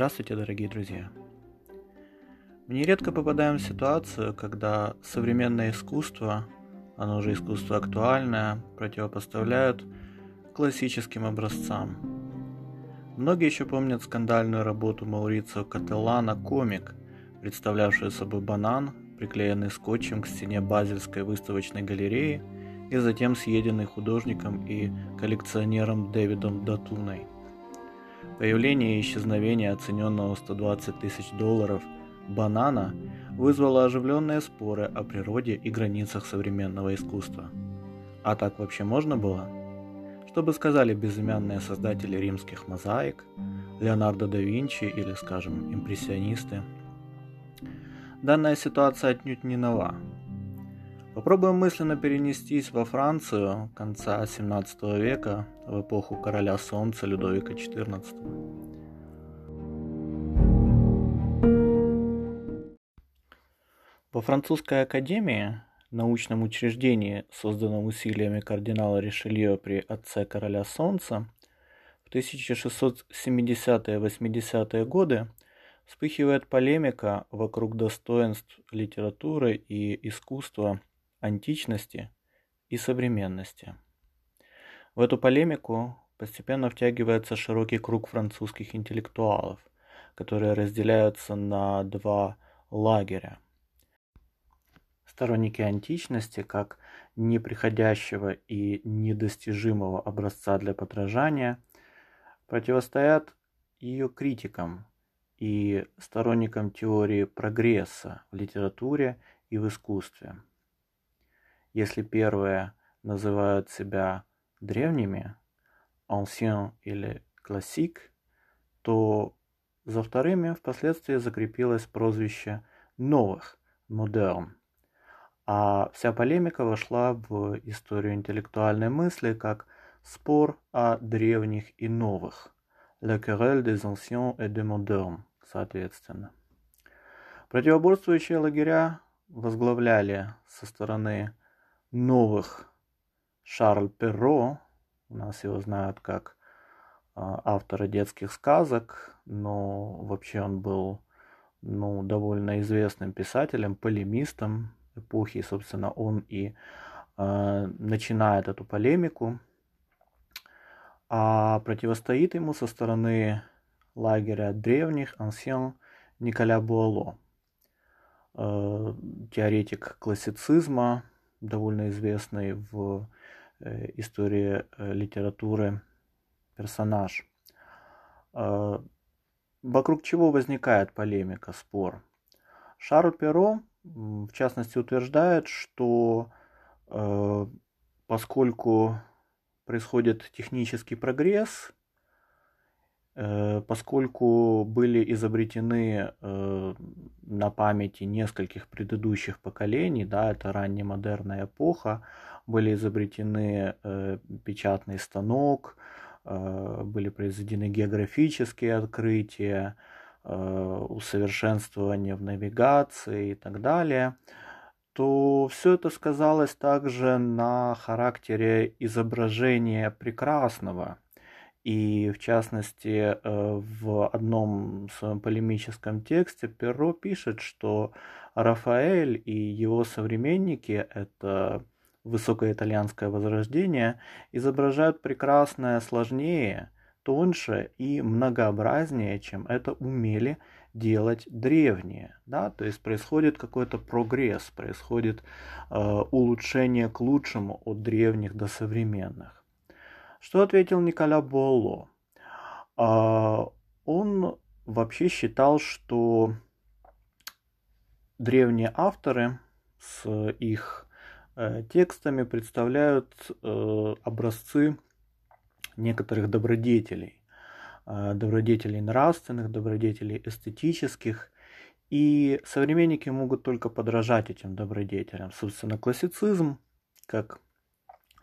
Здравствуйте, дорогие друзья! Мы нередко попадаем в ситуацию, когда современное искусство, оно же искусство актуальное, противопоставляют классическим образцам. Многие еще помнят скандальную работу Маурицио Кателлана «Комик», представлявшую собой банан, приклеенный скотчем к стене Базельской выставочной галереи и затем съеденный художником и коллекционером Дэвидом Датуной – Появление и исчезновение оцененного в 120 тысяч долларов банана вызвало оживленные споры о природе и границах современного искусства. А так вообще можно было? Что бы сказали безымянные создатели римских мозаик, Леонардо да Винчи или, скажем, импрессионисты? Данная ситуация отнюдь не нова. Попробуем мысленно перенестись во Францию конца 17 века, в эпоху короля солнца Людовика XIV. Во французской академии, научном учреждении, созданном усилиями кардинала Ришелье при отце короля солнца, в 1670-80-е годы вспыхивает полемика вокруг достоинств литературы и искусства античности и современности. В эту полемику постепенно втягивается широкий круг французских интеллектуалов, которые разделяются на два лагеря. Сторонники античности как неприходящего и недостижимого образца для подражания противостоят ее критикам и сторонникам теории прогресса в литературе и в искусстве – если первые называют себя древними, ancien или классик, то за вторыми впоследствии закрепилось прозвище новых, модерн. А вся полемика вошла в историю интеллектуальной мысли как спор о древних и новых, la querelle des anciens et des modernes, соответственно. Противоборствующие лагеря возглавляли со стороны новых Шарль Перро, у нас его знают как а, автора детских сказок, но вообще он был ну, довольно известным писателем, полемистом эпохи, и, собственно, он и э, начинает эту полемику. А противостоит ему со стороны лагеря древних ансьен Николя Буало, э, теоретик классицизма, довольно известный в э, истории э, литературы персонаж. А, вокруг чего возникает полемика, спор? Шарль Перо, в частности, утверждает, что э, поскольку происходит технический прогресс, Э, поскольку были изобретены э, на памяти нескольких предыдущих поколений, да, это раннемодерная эпоха, были изобретены э, печатный станок, были произведены географические открытия, усовершенствование в навигации и так далее, то все это сказалось также на характере изображения прекрасного – и в частности, э, в одном своем полемическом тексте Перро пишет, что Рафаэль и его современники, это высокое итальянское возрождение, изображают прекрасное сложнее, тоньше и многообразнее, чем это умели делать древние. Да? То есть происходит какой-то прогресс, происходит э, улучшение к лучшему от древних до современных. Что ответил Николя Болло? А, он вообще считал, что древние авторы с их э, текстами представляют э, образцы некоторых добродетелей, э, добродетелей нравственных, добродетелей эстетических, и современники могут только подражать этим добродетелям. Собственно, классицизм, как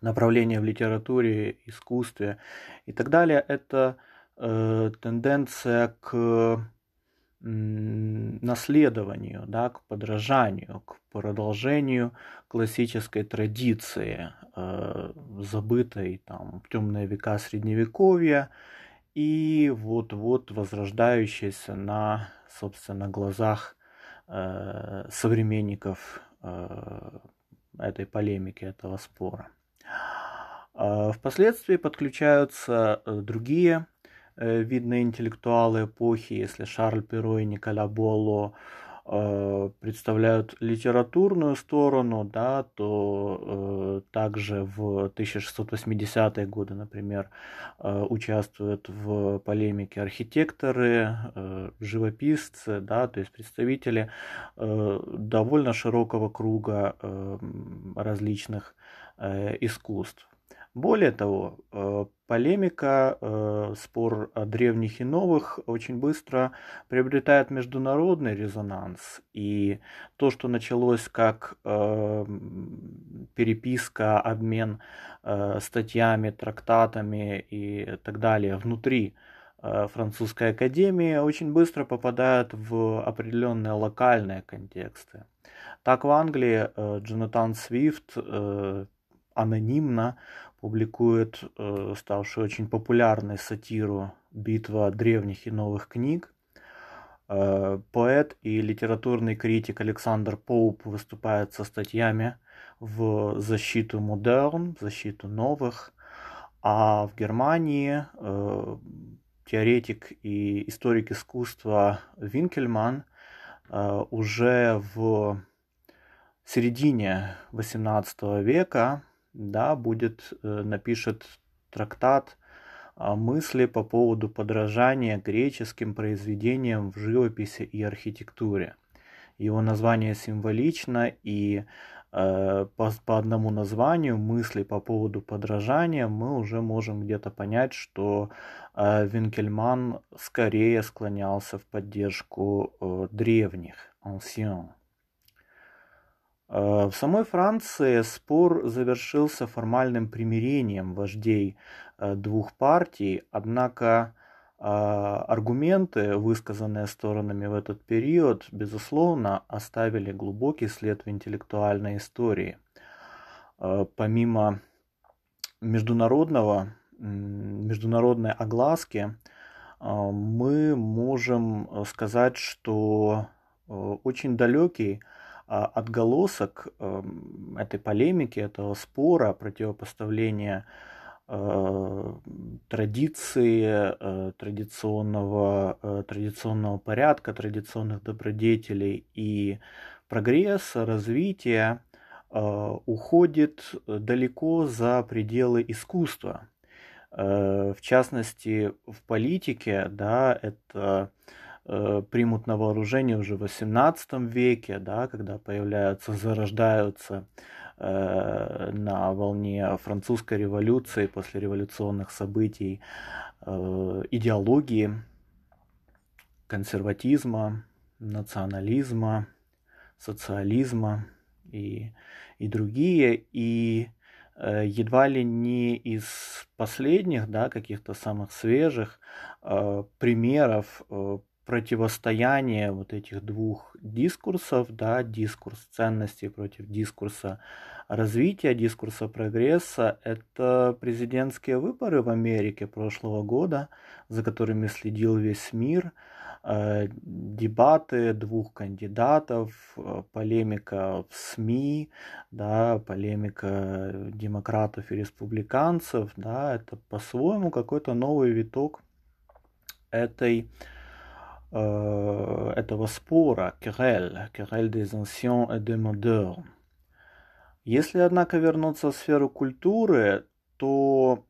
направления в литературе, искусстве и так далее, это э, тенденция к наследованию, да, к подражанию, к продолжению классической традиции, э, забытой там, в темные века средневековья и вот-вот возрождающаяся на, собственно, глазах э, современников э, этой полемики, этого спора. А впоследствии подключаются э, другие э, видные интеллектуалы эпохи, если Шарль Перо и Николя Боло Э, представляют литературную сторону, да, то э, также в 1680-е годы, например, э, участвуют в полемике архитекторы, э, живописцы, да, то есть представители э, довольно широкого круга э, различных э, искусств. Более того, э, полемика, э, спор о древних и новых очень быстро приобретает международный резонанс. И то, что началось как э, переписка, обмен статьями, трактатами и так далее внутри французской академии, очень быстро попадает в определенные локальные контексты. Так в Англии Джонатан Свифт анонимно публикует э, ставшую очень популярной сатиру «Битва древних и новых книг». Э, поэт и литературный критик Александр Поуп выступает со статьями в защиту модерн, в защиту новых, а в Германии э, теоретик и историк искусства Винкельман э, уже в середине XVIII века да, будет, э, напишет трактат мысли по поводу подражания греческим произведениям в живописи и архитектуре. Его название символично, и э, по, по одному названию мысли по поводу подражания мы уже можем где-то понять, что э, Винкельман скорее склонялся в поддержку э, древних, anciens. Э, в самой Франции спор завершился формальным примирением вождей э, двух партий, однако э, аргументы, высказанные сторонами в этот период, безусловно, оставили глубокий след в интеллектуальной истории. Помимо международного, международной огласки, мы можем сказать, что очень далекий отголосок эм, этой полемики, этого спора, противопоставления э, традиции, э, традиционного, э, традиционного порядка, традиционных добродетелей и прогресса, развития уходит далеко за пределы искусства. В частности, в политике, да, это примут на вооружение уже в XVIII веке, да, когда появляются, зарождаются э, на волне французской революции, после революционных событий, э, идеологии консерватизма, национализма, социализма и, и другие. И э, едва ли не из последних, да, каких-то самых свежих э, примеров э, противостояние вот этих двух дискурсов, да, дискурс ценностей против дискурса развития, дискурса прогресса, это президентские выборы в Америке прошлого года, за которыми следил весь мир, э, дебаты двух кандидатов, э, полемика в СМИ, да, полемика демократов и республиканцев, да, это по-своему какой-то новый виток этой э, этого спора, querelle, querelle des anciens et des modernes. Если, однако, вернуться в сферу культуры, то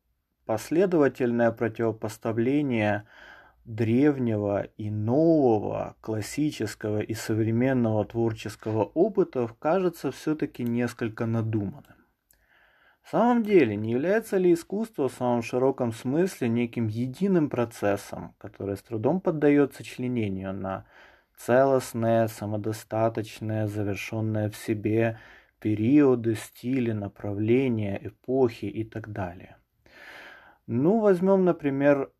последовательное противопоставление древнего и нового, классического и современного творческого опыта кажется все-таки несколько надуманным. В самом деле, не является ли искусство в самом широком смысле неким единым процессом, который с трудом поддается членению на целостное, самодостаточное, завершенное в себе периоды, стили, направления, эпохи и так далее? Ну, возьмем, например,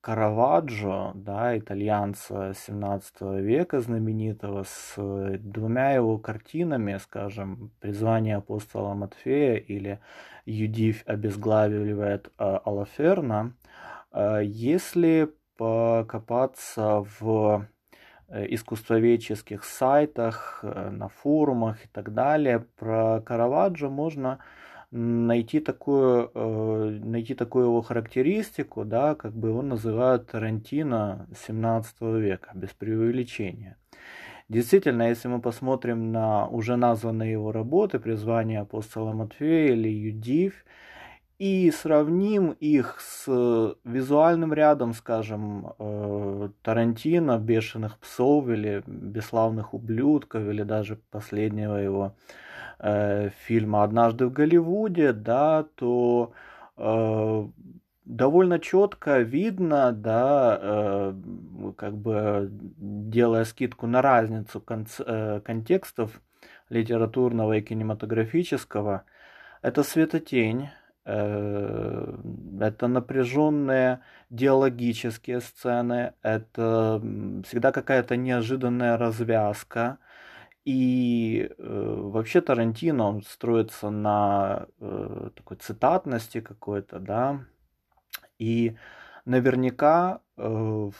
Караваджо, да, итальянца 17 века знаменитого, с двумя его картинами, скажем, «Призвание апостола Матфея» или «Юдивь обезглавливает а, Алаферна», Если покопаться в искусствоведческих сайтах, на форумах и так далее, про Караваджо можно найти такую, э, найти такую его характеристику, да, как бы его называют Тарантино 17 века, без преувеличения. Действительно, если мы посмотрим на уже названные его работы «Призвание апостола Матфея» или «Юдив», и сравним их с визуальным рядом, скажем, э, Тарантино, «Бешеных псов» или «Бесславных ублюдков» или даже последнего его э, фильма «Однажды в Голливуде», да, то э, довольно четко видно, да, э, как бы делая скидку на разницу конц, э, контекстов литературного и кинематографического, это светотень, э, это напряженные диалогические сцены, это всегда какая-то неожиданная развязка, и э, вообще Тарантино, он строится на э, такой цитатности какой-то, да. И наверняка э,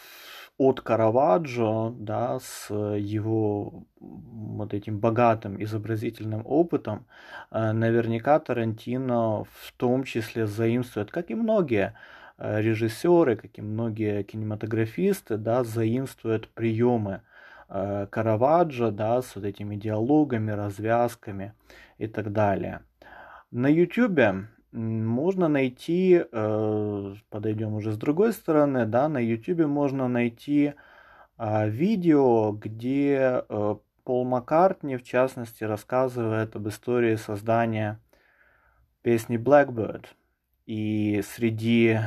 от Караваджо, да, с его вот этим богатым изобразительным опытом, э, наверняка Тарантино в том числе заимствует, как и многие э, режиссеры, как и многие кинематографисты, да, заимствуют приемы Э, Караваджо, да, с вот этими диалогами, развязками и так далее. На YouTube можно найти, э, подойдем уже с другой стороны, да, на YouTube можно найти э, видео, где Пол Маккартни, в частности, рассказывает об истории создания песни Blackbird. И среди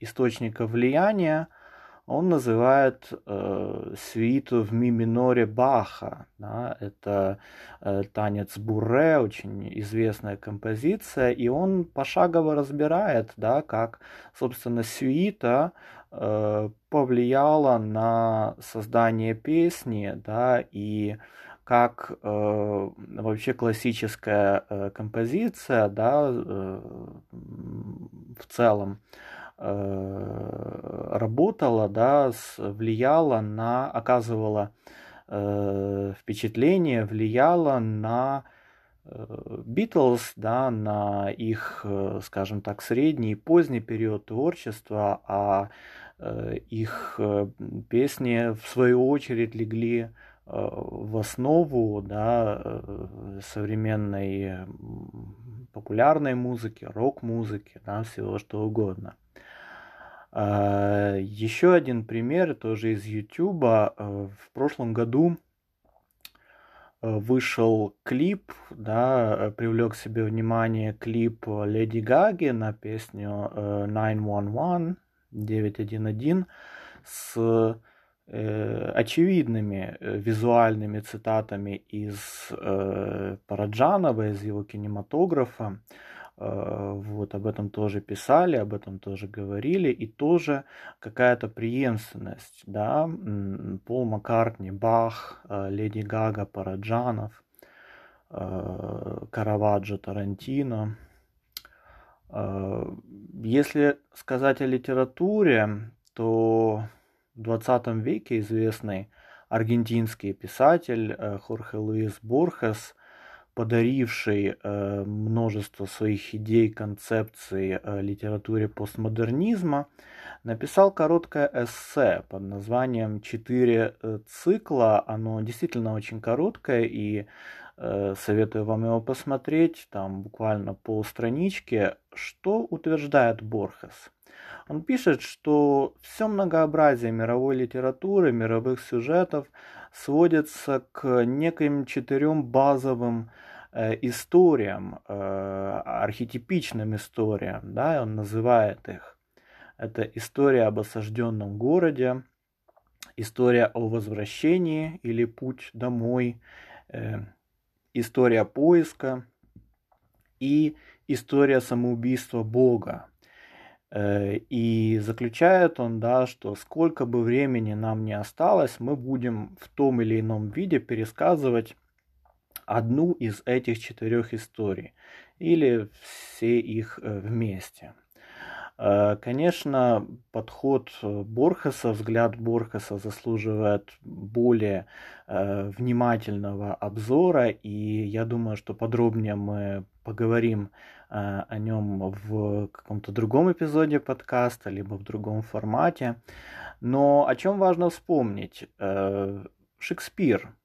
источников влияния – он называет э, свиту в ми миноре Баха. Да? Это э, танец Буре, очень известная композиция, и он пошагово разбирает, да, как, собственно, свита э, повлияла на создание песни, да, и как э, вообще классическая э, композиция, да, э, в целом Э, работала, да, влияла на, оказывала э, впечатление, влияла на Битлз, да, на их, э, скажем так, средний и поздний период творчества, а их песни в свою очередь легли в основу да, современной популярной музыки, рок-музыки, да, всего что угодно. А, Еще один пример, тоже из YouTube. А, в прошлом году а, вышел клип, да, привлек себе внимание клип Леди Гаги на песню 911, 911 с э, очевидными э, визуальными цитатами из э, Параджанова, из его кинематографа. Э, вот об этом тоже писали, об этом тоже говорили, и тоже какая-то преемственность, да, Пол Маккартни, Бах, э, Леди Гага, Параджанов, э, Караваджо, Тарантино. Если сказать о литературе, то в 20 веке известный аргентинский писатель Хорхе Луис Борхес – подаривший э, множество своих идей, концепций э, литературе постмодернизма, написал короткое эссе под названием «Четыре э, цикла». Оно действительно очень короткое, и советую вам его посмотреть, там буквально полстранички. Что утверждает Борхес? Он пишет, что все многообразие мировой литературы, мировых сюжетов сводится к неким четырем базовым э, историям, э, архетипичным историям, да, он называет их. Это история об осажденном городе, история о возвращении или путь домой, э, история поиска и история самоубийства Бога. Э, и заключает он, да, что сколько бы времени нам не осталось, мы будем в том или ином виде пересказывать одну из этих четырех историй или все их э, вместе. Э, конечно, подход Борхеса, взгляд Борхеса заслуживает более э, внимательного обзора, и я думаю, что подробнее мы поговорим э, о нем в каком-то другом эпизоде подкаста, либо в другом формате. Но о чем важно вспомнить? Шекспир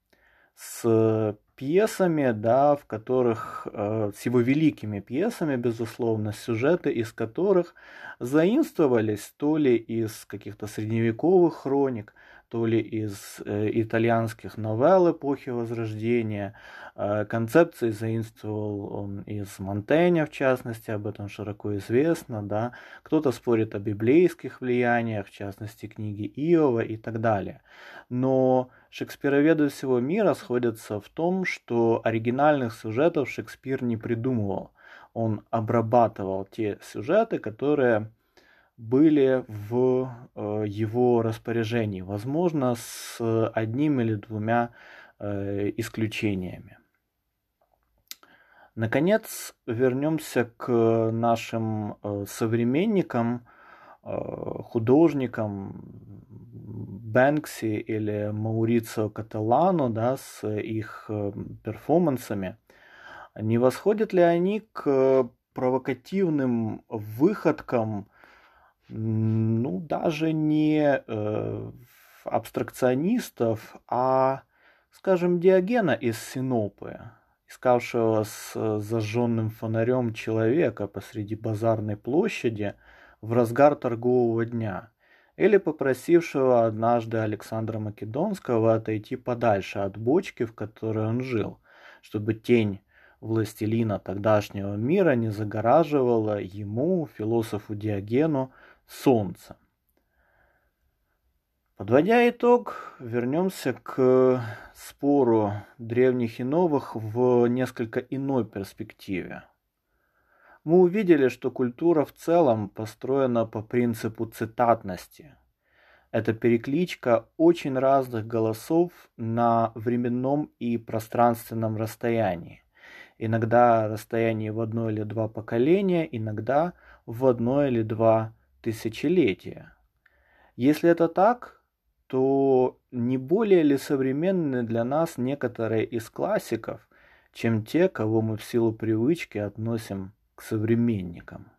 с пьесами, да, в которых, э, с его великими пьесами, безусловно, сюжеты из которых заимствовались то ли из каких-то средневековых хроник, то ли из э, итальянских новелл эпохи Возрождения. Э, концепции заимствовал он из Монтэня, в частности, об этом широко известно. Да? Кто-то спорит о библейских влияниях, в частности, книги Иова и так далее. Но шекспироведы всего мира сходятся в том, что оригинальных сюжетов Шекспир не придумывал. Он обрабатывал те сюжеты, которые были в э, его распоряжении, возможно, с одним или двумя э, исключениями. Наконец, вернемся к нашим э, современникам, художникам Бэнкси или Маурицио Каталану да, с их перформансами. Не восходят ли они к провокативным выходкам ну, даже не э, абстракционистов, а, скажем, Диогена из Синопы, искавшего с зажженным фонарем человека посреди базарной площади в разгар торгового дня, или попросившего однажды Александра Македонского отойти подальше от бочки, в которой он жил, чтобы тень властелина тогдашнего мира не загораживала ему, философу Диогену, Солнца. Подводя итог, вернемся к спору древних и новых в несколько иной перспективе. Мы увидели, что культура в целом построена по принципу цитатности. Это перекличка очень разных голосов на временном и пространственном расстоянии. Иногда расстояние в одно или два поколения, иногда в одно или два тысячелетия. Если это так, то не более ли современны для нас некоторые из классиков, чем те, кого мы в силу привычки относим к современникам?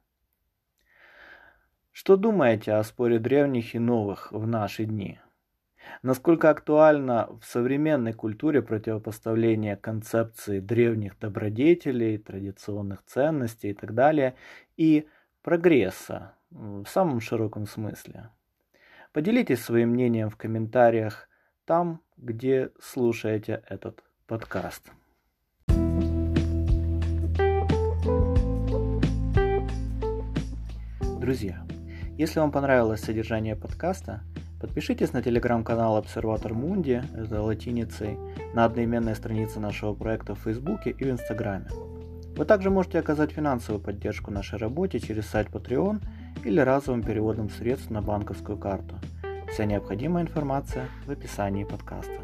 Что думаете о споре древних и новых в наши дни? Насколько актуально в современной культуре противопоставление концепции древних добродетелей, традиционных ценностей и так далее, и прогресса, в самом широком смысле. Поделитесь своим мнением в комментариях там, где слушаете этот подкаст. Друзья, если вам понравилось содержание подкаста, подпишитесь на телеграм-канал Обсерватор Мунди, это латиницей, на одноименной странице нашего проекта в Фейсбуке и в Инстаграме. Вы также можете оказать финансовую поддержку нашей работе через сайт Patreon – или разовым переводом средств на банковскую карту. Вся необходимая информация в описании подкаста.